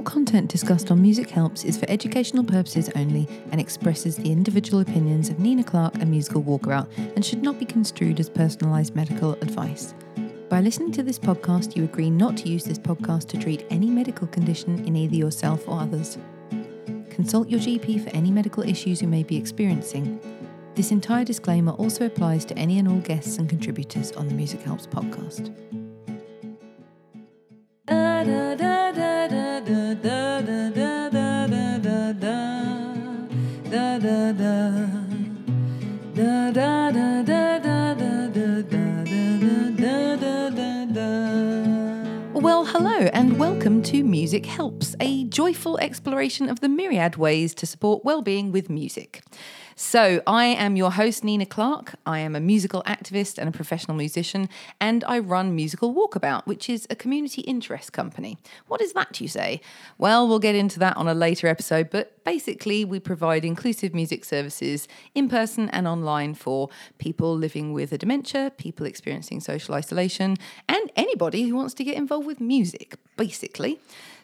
All content discussed on Music Helps is for educational purposes only and expresses the individual opinions of Nina Clark and Musical Walkabout and should not be construed as personalised medical advice. By listening to this podcast, you agree not to use this podcast to treat any medical condition in either yourself or others. Consult your GP for any medical issues you may be experiencing. This entire disclaimer also applies to any and all guests and contributors on the Music Helps podcast. To Music Helps, a joyful exploration of the myriad ways to support well-being with music. So, I am your host, Nina Clark. I am a musical activist and a professional musician, and I run Musical Walkabout, which is a community interest company. What is that, you say? Well, we'll get into that on a later episode, but basically, we provide inclusive music services in person and online for people living with a dementia, people experiencing social isolation, and anybody who wants to get involved with music, basically.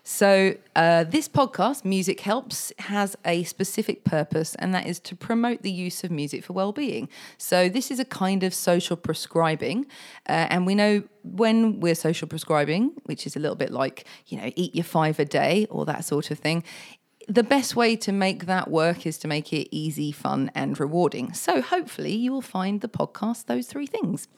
So, uh, this podcast, Music Helps, has a specific purpose, and that is to promote the use of music for well-being. So, this is a kind of social prescribing, uh, and we know when we're social prescribing, which is a little bit like you know, eat your five a day or that sort of thing. The best way to make that work is to make it easy, fun, and rewarding. So, hopefully, you will find the podcast those three things.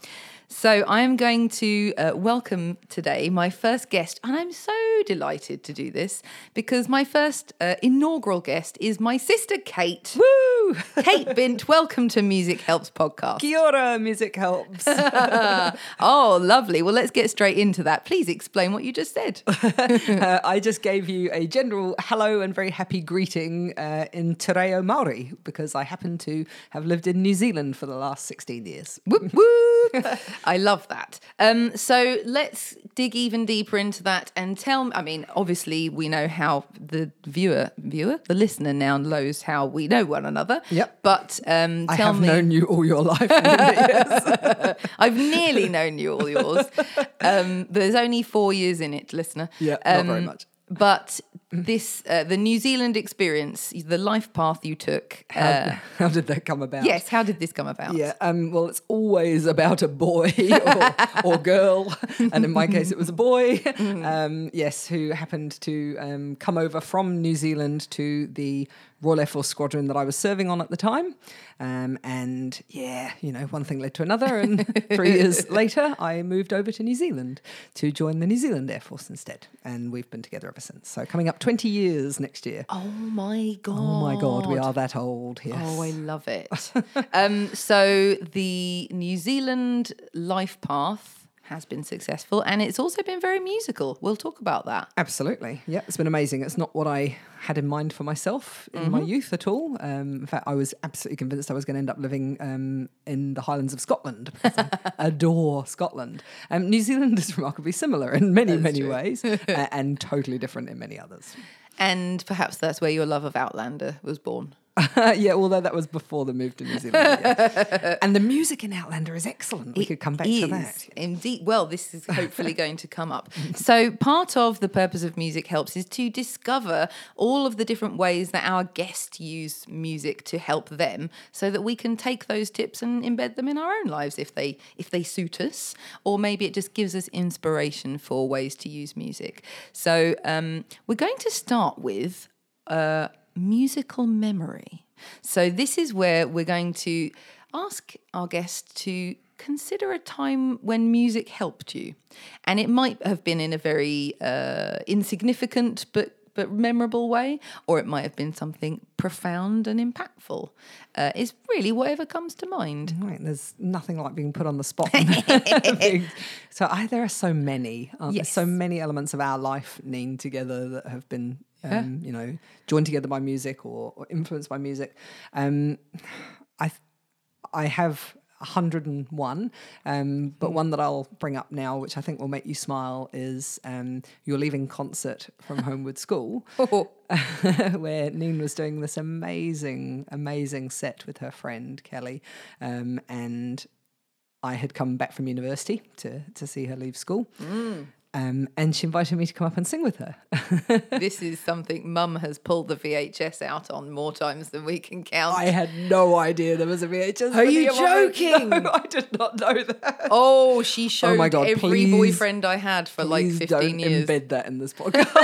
So, I am going to uh, welcome today my first guest, and I'm so delighted to do this because my first uh, inaugural guest is my sister Kate. Woo! Kate Bint, welcome to Music Helps podcast. Kia ora, music helps. oh, lovely. Well, let's get straight into that. Please explain what you just said. uh, I just gave you a general hello and very happy greeting uh, in Te Reo Māori because I happen to have lived in New Zealand for the last 16 years. Whoop, whoop. I love that. Um, so let's dig even deeper into that and tell me. I mean, obviously, we know how the viewer, viewer, the listener now knows how we know one another. Yep. But um, I have me. known you all your life. yes. I've nearly known you all yours. Um, there's only four years in it, listener. Yeah, not very Um, much. But this, uh, the New Zealand experience, the life path you took. Uh, How did that come about? yes, how did this come about? Yeah, um, well, it's always about a boy or, or girl, and in my case, it was a boy. Um, yes, who happened to um, come over from New Zealand to the Royal Air Force Squadron that I was serving on at the time, um, and yeah, you know, one thing led to another, and three years later, I moved over to New Zealand to join the New Zealand Air Force instead, and we've been together ever since. So coming up twenty years next year. Oh my god! Oh my God, we are that old. Yes. Oh, I love it. um, so the New Zealand life path has been successful, and it's also been very musical. We'll talk about that. Absolutely. Yeah, it's been amazing. It's not what I had in mind for myself in my youth at all. Um, in fact, I was absolutely convinced I was going to end up living um, in the Highlands of Scotland because I adore Scotland. Um, New Zealand is remarkably similar in many, many ways uh, and totally different in many others. And perhaps that's where your love of Outlander was born. yeah, although that was before the move to New Zealand. yeah. and the music in Outlander is excellent. We could come back to that. Indeed. Well, this is hopefully going to come up. So, part of the purpose of Music Helps is to discover all of the different ways that our guests use music to help them so that we can take those tips and embed them in our own lives if they if they suit us or maybe it just gives us inspiration for ways to use music. So, um, we're going to start with uh, musical memory. So, this is where we're going to ask our guest to consider a time when music helped you. And it might have been in a very uh, insignificant but but memorable way, or it might have been something profound and impactful. Uh, it's really whatever comes to mind. Right, there's nothing like being put on the spot. so I, there are so many, there? Yes. so many elements of our life nean together that have been, um, you know, joined together by music or, or influenced by music. Um, I, I have 101, um, but one that I'll bring up now, which I think will make you smile, is um, you're leaving concert from Homewood School. where Neen was doing this amazing, amazing set with her friend Kelly, um, and I had come back from university to to see her leave school, Um, and she invited me to come up and sing with her. this is something Mum has pulled the VHS out on more times than we can count. I had no idea there was a VHS. Are you video of it. joking? No, I did not know that. oh, she showed my God, every please- boyfriend I had for like Please 15 don't years. embed that in this podcast.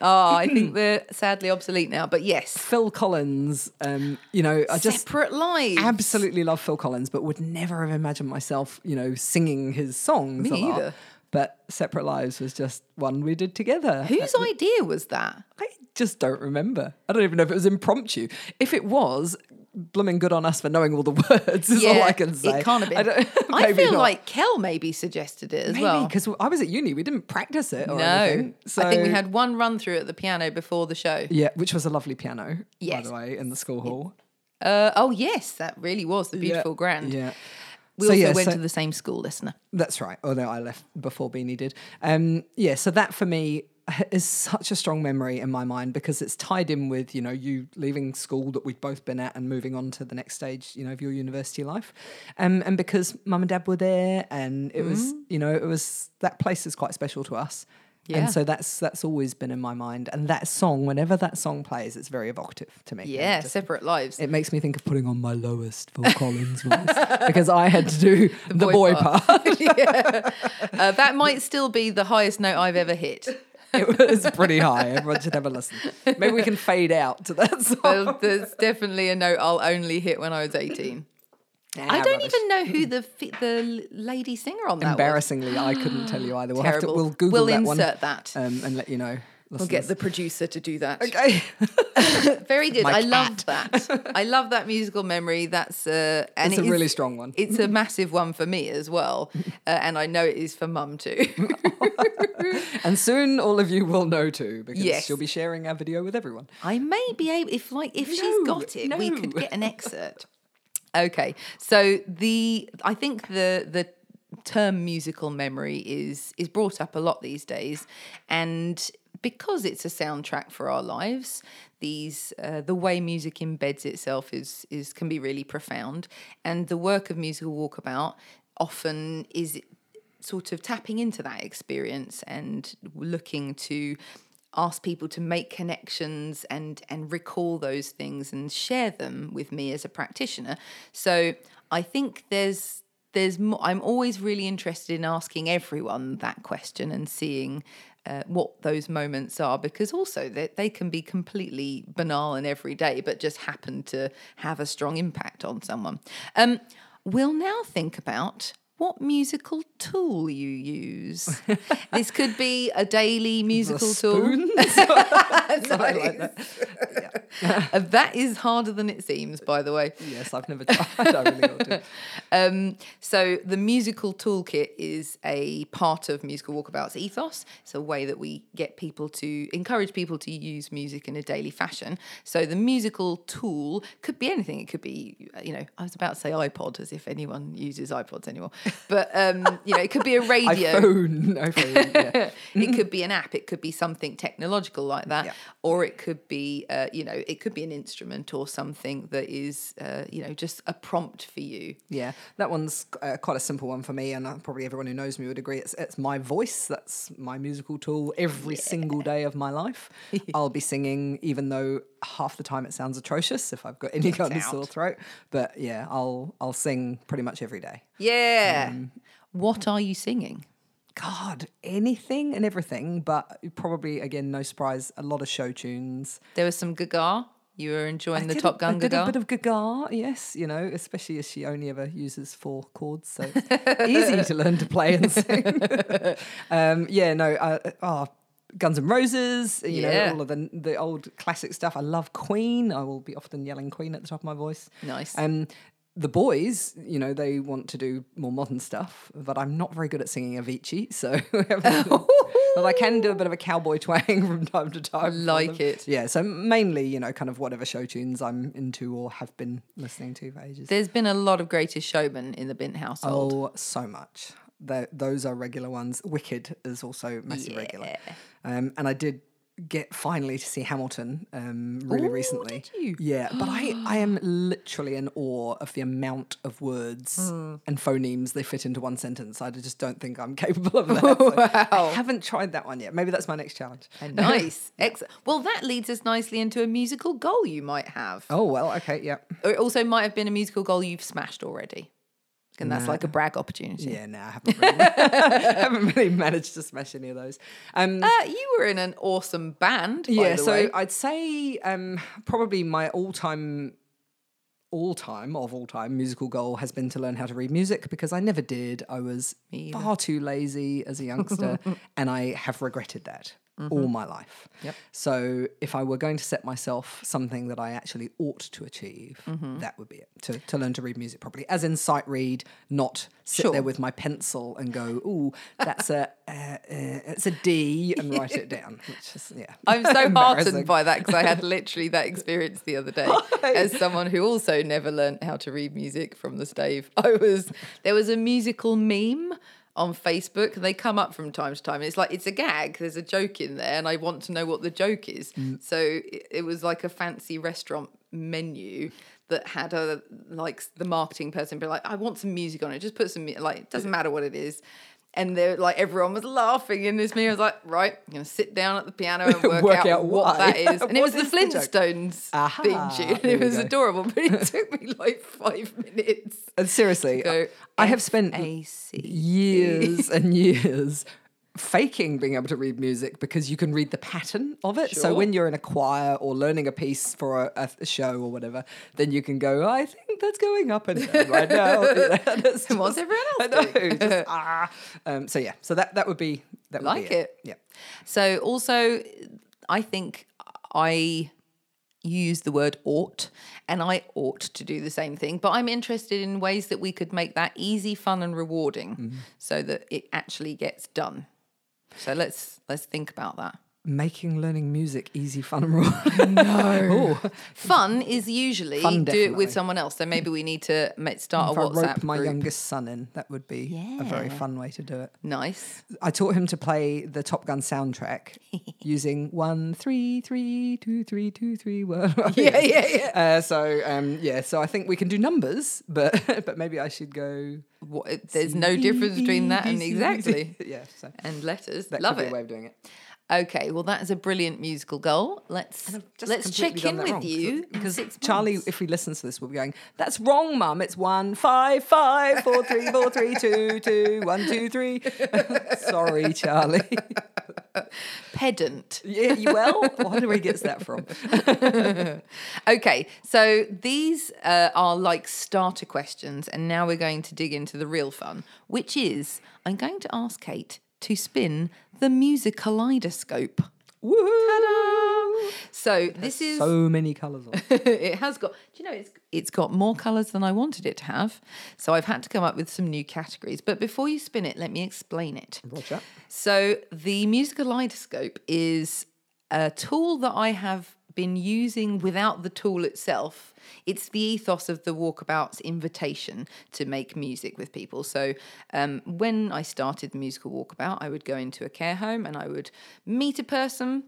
Oh, I think they're sadly obsolete now. But yes, Phil Collins, um, you know, I just separate lives. absolutely love Phil Collins, but would never have imagined myself, you know, singing his songs. Me either. But Separate Lives was just one we did together. Whose idea was that? I just don't remember. I don't even know if it was impromptu. If it was, blooming good on us for knowing all the words is all I can say. It can't have been. I, don't- I feel not. like Kel maybe suggested it as Maybe well. because I was at uni, we didn't practice it or No, anything. I think we had one run through at the piano before the show. yeah, which was a lovely piano, by the way, in the school hall. Uh, oh yes, that really was the beautiful yeah. grand. Yeah. We So, also yeah, went so- to the same school, listener. That's right. Although I left before Beanie did. Um, yeah, so that for me is such a strong memory in my mind because it's tied in with, you know, you leaving school that we've both been at and moving on to the next stage, you know, of your university life. Um, and because mum and dad were there and it was, Mm. you know, it was that place is quite special to us. Yeah. And so that's that's always been in my mind. And that song, whenever that song plays, it's very evocative to me. Yeah, just- separate lives. it makes me think of putting on my lowest Phil Collins voice because I had to do the, boy boy, part. part. yeah. uh, that might still be the highest note I've ever hit. It was pretty high. Everyone should have a listen. Maybe we can fade out to that song. Well, there's definitely a note I'll only hit when I was 18. I don't even know who the the lady singer on that was. Embarrassingly, I couldn't tell you either. We'll have to. Terrible. We'll Google We'll that one insert that. um, and let you know. We'll get the producer to do that. Okay. Very good. My I love that. I love that musical memory. That's uh, and It's a it is- really strong one. It's a massive one for me as well, uh, and I know it is for Mum too. and soon all of you will know too because Yes. she'll be sharing our video with everyone. I may be able if like if she's got it, we could get an excerpt. Okay, so the I think the the term musical memory is is brought up a lot these days, and because it's a soundtrack for our lives, these uh, the way music embeds itself is is can be really profound, and the work of musical walkabout often is sort of tapping into that experience and looking to ask people to make connections and and recall those things and share them with me as a practitioner. So i think there's there's mo- i'm always really interested in asking everyone that question and seeing uh, what those moments are because also they, they can be completely banal and everyday but just happen to have a strong impact on someone. Um, we'll now think about what musical tool you use. this could be a daily musical tool. Something like that. Uh, that is harder than it seems, by the way. Yes, I've never tried. I really ought to. Um, so the musical toolkit is a part of musical walkabout's ethos. It's a way that we get people to encourage people to use music in a daily fashion. So the musical tool could be anything. It could be, you know, I was about to say iPod, as if anyone uses iPods anymore, but um, you know, it could be a radio. iPhone. iPhone. Yeah. it could be an app it could be something technological like that Yeah. or it could be uh, you know it could be an instrument or something that is uh, you know just a prompt for you Yeah, that one's uh, quite a simple one for me, and uh, probably everyone who knows me would agree. It's it's my voice. That's my musical tool every single day of my life. I'll be singing, even though half the time it sounds atrocious if I've got any kind of sore throat. But yeah, I'll I'll sing pretty much every day. yeah Um, what are you singing God, anything and everything, but probably again, no surprise, a lot of show tunes. there was some gaga you were enjoying the did top a, gun I did a gaga bit of Gaga, yes, you know, especially as she only ever uses four chords, so it's easy to learn to play and sing. um, yeah, no, uh, oh, Guns N' Roses, you Yeah. know, all of the the old classic stuff. I love Queen. I will be often yelling Queen at the top of my voice. Nice. Um, the boys, you know, they want to do more modern stuff, but I'm not very good at singing Avicii, so but I can do a bit of a cowboy twang from time to time. Like it. Yeah, so mainly, you know, kind of whatever show tunes I'm into or have been listening to for ages. there's been a lot of greatest showman in the bint household Oh, so much. Tho- those are regular ones. Wicked is also massive regular. Um, and I did get finally to see Hamilton um, really Ooh, recently. Yeah, but I, I am literally in awe of the amount of words Hmm. and phonemes they fit into one sentence. I just don't think I'm capable of that. So I haven't tried that one yet. Maybe that's my next challenge. Nice. Excellent. Well, that leads us nicely into a musical goal you might have. Oh well, okay, yeah, Or it also might have been a musical goal you've smashed already. And that's like a brag opportunity. yeah. No, I haven't really, haven't really managed to smash any of those. Um, Uh, you were in an awesome band. By yeah, so way. I'd say um, probably my all-time, all-time of all-time musical goal has been to learn how to read music because I never did. I was far too lazy as a youngster, and I have regretted that all my life. Yep. So if I were going to set myself something that I actually ought to achieve, that would be it. To, to learn to read music properly, as in sight read, not sit Sure. there with my pencil and go, "Ooh, that's a uh, uh, it's a D," and write it down. Which is yeah. I'm so heartened by that because I had literally that experience the other day as someone who also never learnt how to read music from the stave. I was there was a musical meme on Facebook. They come up from time to time. It's like it's a gag. There's a joke in there, and I want to know what the joke is. Mm. So it, it was like a fancy restaurant menu that had a like the marketing person be like, I want some music on it. Just put some like it doesn't matter what it is. And they're like everyone was laughing in this meeting. I was like, right, I'm gonna sit down at the piano and work, Work out, out what that is. And it was the the? Flintstones Aha, theme tune. It was go. adorable, but it took me like five minutes. And seriously, Go I have spent years and years faking being able to read music because you can read the pattern of it. So when you're in a choir or learning a piece for a, a show or whatever, then you can go, I think that's going up and down right now. You know, and what's everyone I else know, just, ah. Um, so yeah, so that that would be that would Like be it. Yeah. So also, I think I use the word ought, and I ought to do the same thing. But I'm interested in ways that we could make that easy, fun, and rewarding, Mm-hmm. so that it actually gets done. So let's let's think about that. Making learning music easy, fun, and rewarding. no. Fun is usually Fun, do it with someone else. So maybe we need to start If a I WhatsApp rope my group. youngest son in, that would be a very fun way to do it. Nice. I taught him to play the Top Gun soundtrack using one, three, three, two, three, two, three, one. Yeah, yeah, yeah. Uh, so um, yeah, so I think we can do numbers, but but maybe I should go. What, there's no difference between that and exactly yeah. So and letters. that Love it. way of doing it. Okay, well that is a brilliant musical goal. Let's let's check in with wrong, you because Charlie, if he listens to this, will be going. That's wrong, Mum. It's one, five, five, four, three, four, three, two, two, one, two, three. Sorry, Charlie. pedant. yeah, you- well, I wonder where he gets that from. Okay, so these uh, are like starter questions, and now we're going to dig into the real fun, which is I'm going to ask Kate to spin the Musicaleidoscope. Woohoo! So this is So many colours on. it has got. Do you know it's it's got more colours than I wanted it to have. So I've had to come up with some new categories. But before you spin it, let me explain it. Roger. So the music kaleidoscope is a tool that I have been using without the tool itself. It's the ethos of the walkabout's invitation to make music with people. So um, when I started the musical walkabout, I would go into a care home and I would meet a person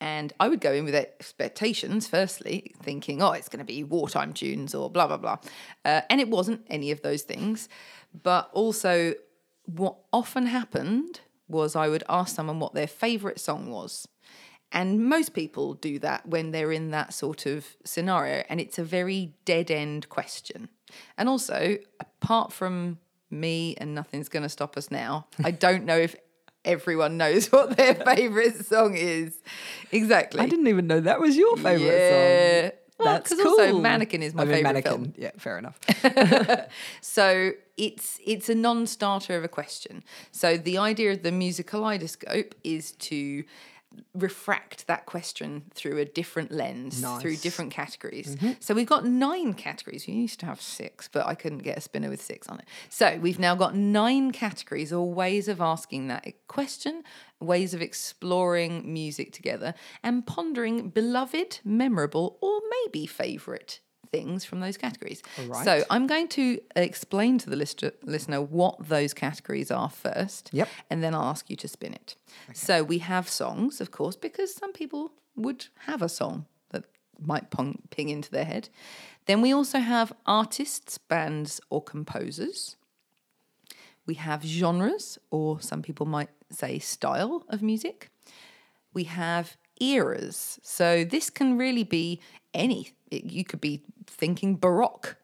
and I would go in with expectations, firstly, thinking, oh, it's going to be wartime tunes or blah, blah, blah. Uh, and it wasn't any of those things. But also, what often happened was I would ask someone what their favourite song was. And most people do that when they're in that sort of scenario. And it's a very dead end question. And also, apart from me and nothing's going to stop us now, I don't know if everyone knows what their favourite song is. Exactly. I didn't even know that was your favourite song. Yeah. song. Well, That's 'cause cool. also Mannequin is my I mean, favourite Mannequin. film. Yeah, fair enough. So it's it's a non-starter of a question. So the idea of the music kaleidoscope is to refract that question through a different lens, through Nice. Mm-hmm. different categories. So we've got nine categories. We used to have six, but I couldn't get a spinner with six on it. So we've now got nine categories or ways of asking that question, ways of exploring music together and pondering beloved, memorable, or maybe favourite things from those categories. Right. So I'm going to explain to the lister, listener what those categories are first. Yep. And then I'll ask you to spin it. So we have songs, of course, because some people would have a song that might pong, ping into their head. Then we also have artists, bands, or composers. We have genres, or some people might say style of music. We have eras. So this can really be any. you could be thinking Baroque,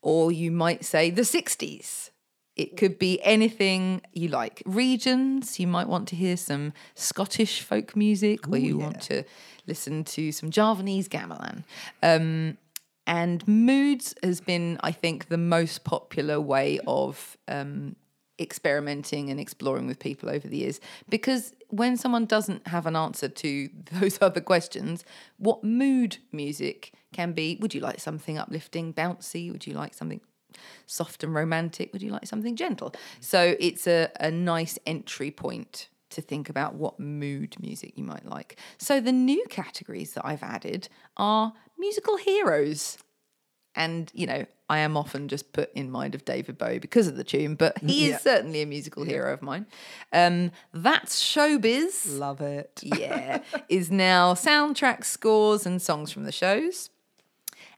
or you might say the 60s. It could be anything you like. Regions, you might want to hear some Scottish folk music, or you want to listen to some Javanese gamelan. Um, and moods has been, I think, the most popular way of um, experimenting and exploring with people over the years. Because when someone doesn't have an answer to those other questions, what mood music can be? Would you like something uplifting, bouncy? Would you like something soft and romantic? Would you like something gentle? So it's a, a nice entry point to think about what mood music you might like. So the new categories that I've added are musical heroes. And, you know, I am often just put in mind of David Bowie because of the tune, but he is certainly a musical hero of mine. Um, that's showbiz Love it. yeah, is now soundtrack scores and songs from the shows.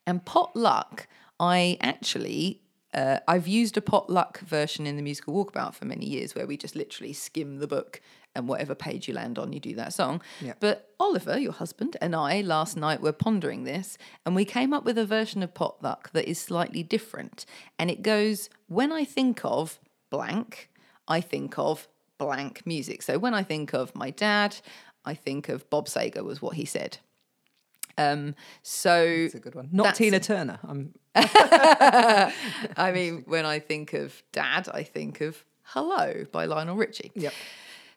And potluck, I actually uh, I've used a potluck version in the musical walkabout for many years, where we just literally skim the book and whatever page you land on, you do that song. Yeah. But Oliver, your husband, and I last night were pondering this, and we came up with a version of potluck that is slightly different, and it goes when I think of blank, I think of blank music. So when I think of my dad, I think of Bob Seger was what he said. Um, so It's a good one. Not Tina Turner. I'm I mean, when I think of dad, I think of Hello by Lionel Richie. Yep.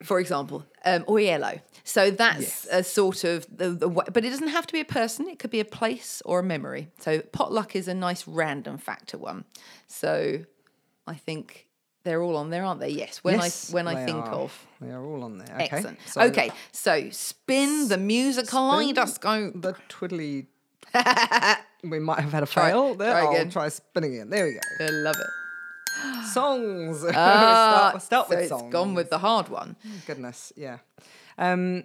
For example, um, or Yellow. So that's Yes. a sort of the, the but it doesn't have to be a person. It could be a place or a memory. So potluck is a nice random factor one. So I think they're all on there, aren't they? Yes. When Yes, I when I think are. of They are all on there. Okay. excellent. So okay, so spin the musical kaleidoscope. The twiddly. we might have had a Try- fail there. try I'll again. try spinning again. There we go. I love it. Songs. Ah, start, we'll start so with it's songs. gone with the hard one. Goodness, yeah. Um,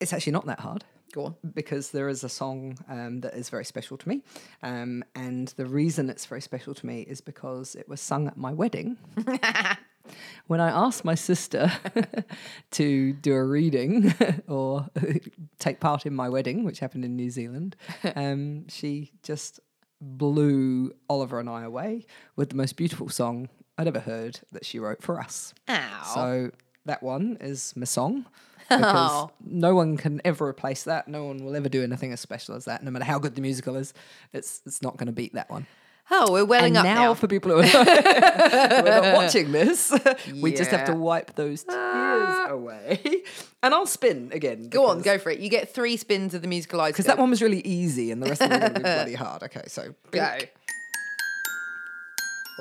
it's actually not that hard. Go on. Because there is a song um, that is very special to me. Um, and the reason it's very special to me is because it was sung at my wedding. when I asked my sister to do a reading or take part in my wedding, which happened in New Zealand, um, she just blew Oliver and I away with the most beautiful song I'd ever heard that she wrote for us. Ow. So that one is my song. Because Oh. no one can ever replace that. No one will ever do anything as special as that. No matter how good the musical is, it's it's not going to beat that one. Oh, we're welling and up now, now. for people who are, not watching this, we just have to wipe those ah. tears away. And I'll spin again. Go on, go for it. You get three spins of the musical eyes. Because that one was really easy and the rest of them are going to be bloody hard. Okay, so go.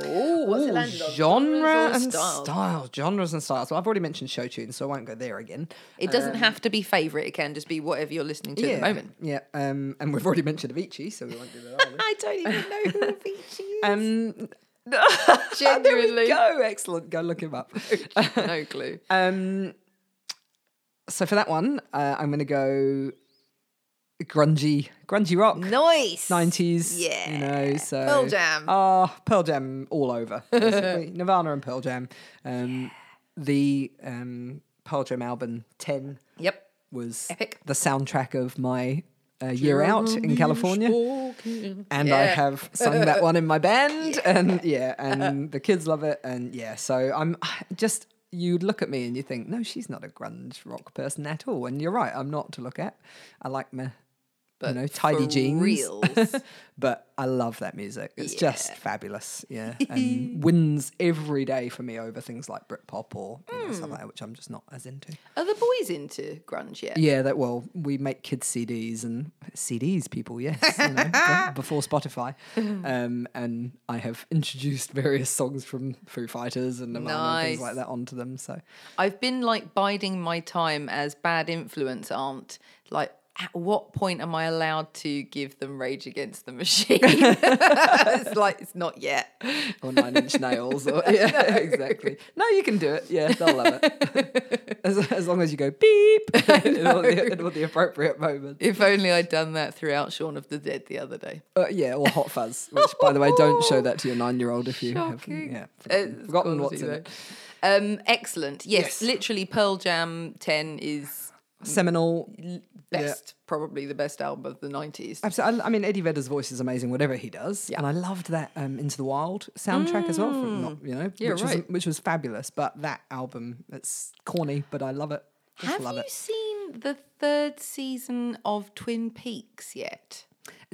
Oh, what's it landed on? genre Genres and styles? styles, genres and styles. So I've already mentioned show tunes, so I won't go there again. It doesn't have to be favourite. It can just be whatever you're listening to at the moment. Yeah, um, and we've already mentioned Avicii, so we won't do that either. I don't even know who Avicii is. um, there Genuinely. go. Excellent. Go look him up. no clue. um, so for that one, uh, I'm going to go grungy, grungy rock. Nice. 90s, Yeah. you know, so Pearl Jam. Oh, Pearl Jam all over. basically. Nirvana and Pearl Jam. Um, the um, Pearl Jam album 10 Yep. was Epic. the soundtrack of my uh, year out in California. And I Yeah. have sung that one in my band, and yeah, and the kids love it, and yeah. So I'm just you'd look at me and you think, no, she's not a grunge rock person at all, and you're right, I'm not to look at. I like my, But you know, tidy jeans, but I love that music. It's just fabulous, yeah, and wins every day for me over things like Britpop or you know, Hmm. stuff like that, which I'm just not as into. Are the boys into grunge yet? Yeah, that well, we make kids CDs and CDs, people, yes, you know, before Spotify, um, and I have introduced various songs from Foo Fighters and Nirvana and things like that onto them. So I've been like biding my time as bad influence aunt, like at what point am I allowed to give them Rage Against the Machine? it's like it's not yet. or Nine Inch Nails. Or, yeah, exactly. No, you can do it. Yeah, they'll love it. As, as long as you go beep in all, the, in all the appropriate moments. If only I'd done that throughout Shaun of the Dead the other day. Uh, yeah, or Hot Fuzz, which, by the way, don't show that to your nine-year-old if you Shocking. have yeah, forgotten, forgotten what's in it. Um, excellent. Yes, Yes. literally, Pearl Jam Ten is Seminal. best, probably the best album of the nineties. Absolutely. I mean, Eddie Vedder's voice is amazing, whatever he does. Yeah. And I loved that um, Into the Wild soundtrack as well. From, not, you know, Yeah, which, right. was, which was fabulous. But that album, it's corny, but I love it. Just Have love you it. seen the third season of Twin Peaks yet?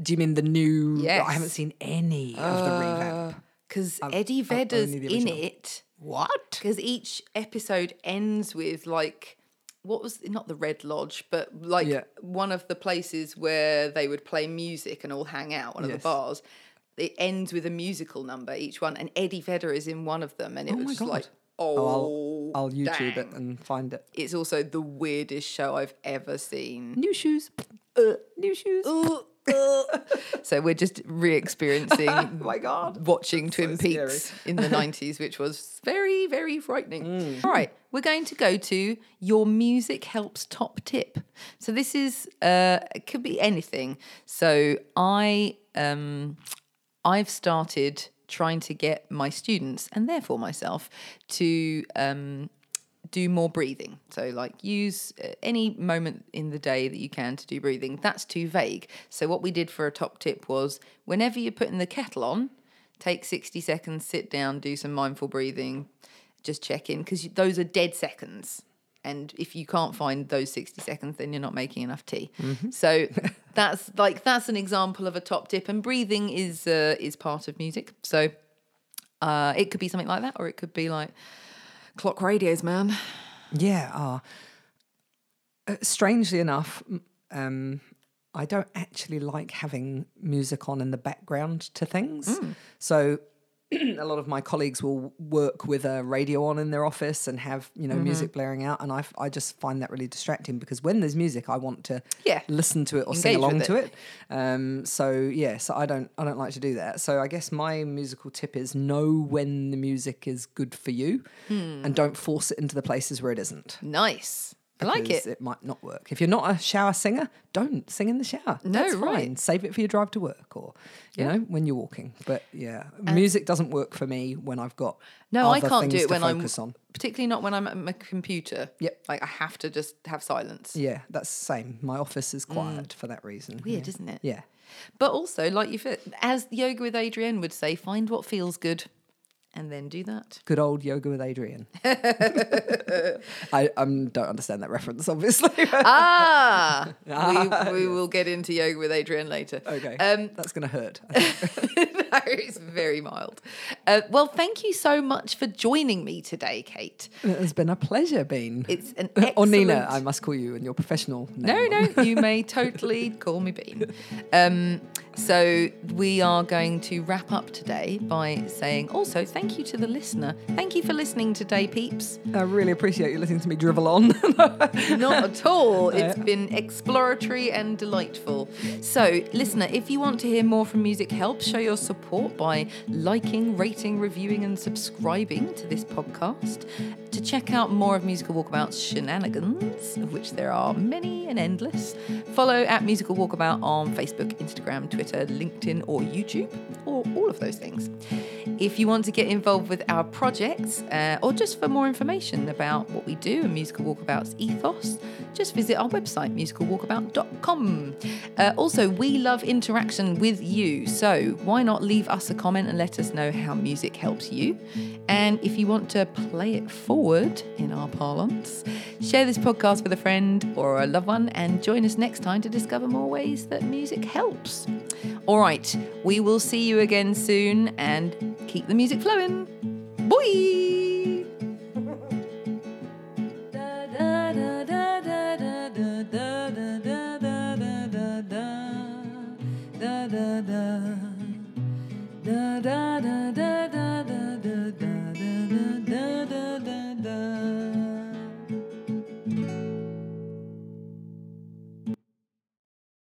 Do you mean the new? Yes. I haven't seen any of the revamp. Because Eddie Vedder's in it. What? Because each episode ends with like what was not the Red Lodge, but like Yeah. one of the places where they would play music and all hang out, one of the bars. It ends with a musical number each one, and Eddie Vedder is in one of them, and it Oh was like, oh, Oh, I'll, I'll YouTube dang. it and find it. It's also the weirdest show I've ever seen. New shoes. Uh, new shoes. Ooh, ooh. so we're just re-experiencing Oh my God. watching Twin scary. Peaks in the 90s, which was very, very frightening. Mm. All right, we're going to go to your music helps top tip. So this is uh it could be anything. So I um I've started trying to get my students and therefore myself to um do more breathing. So, like, use uh, any moment in the day that you can to do breathing. That's too vague. So, what we did for a top tip was whenever you're putting the kettle on, take 60 seconds, sit down, do some mindful breathing, just check in because those are dead seconds. And if you can't find those 60 seconds, then you're not making enough tea. So that's like that's an example of a top tip. And breathing is uh, is part of music. So uh, it could be something like that, or it could be like clock radios, man. Yeah. Uh, uh, strangely enough, um, I don't actually like having music on in the background to things. So a lot of my colleagues will work with a radio on in their office and have you know music blaring out, and I, I just find that really distracting because when there's music, I want to Yeah. listen to it or sing along with to it. it. Um, so yeah, so I don't I don't like to do that. So I guess my musical tip is know when the music is good for you, Hmm. and don't force it into the places where it isn't. Nice. I like it. It might not work. If you're not a shower singer, don't sing in the shower. No, That's right. fine. Save it for your drive to work or, you Yeah. know, when you're walking. But yeah, music doesn't work for me when I've got No, I can't do it when I'm on. particularly not when I'm at my computer. Yep. Like I have to just have silence. Yeah, that's the same. My office is quiet for that reason. Mm. Weird, yeah. isn't it? Yeah. But also, like you fit as yoga with Adriene would say, find what feels good and then do that. Good old yoga with Adriene. I um, don't understand that reference, obviously. Ah, we, we will get into yoga with Adriene later. okay. Um, that's going to hurt. no, it's very mild. Uh, well, thank you so much for joining me today, Kate. it's been a pleasure, Bean. It's an or Nina, I must call you in your professional No, no, you may totally call me Bean. Um, so we are going to wrap up today by saying also thank you to the listener. Thank you for listening today, peeps. I really appreciate you listening to me drivel on. Not at all. It's been exploratory and delightful. So, listener, if you want to hear more from Music Help, show your support by liking, rating, reviewing, and subscribing to this podcast. To check out more of Musical Walkabout's shenanigans, of which there are many and endless, follow at Musical Walkabout on Facebook, Instagram, Twitter, LinkedIn, or YouTube, or all of those things. If you want to get involved with our projects, uh, or just for more information about what we do and Musical Walkabout's ethos, just visit our website, musicalwalkabout.com. Uh, also, we love interaction with you, so why not leave us a comment and let us know how music helps you? And if you want to play it forward in our parlance, share this podcast with a friend or a loved one and join us next time to discover more ways that music helps. All right, we will see you again soon and keep the music flowing. Bye!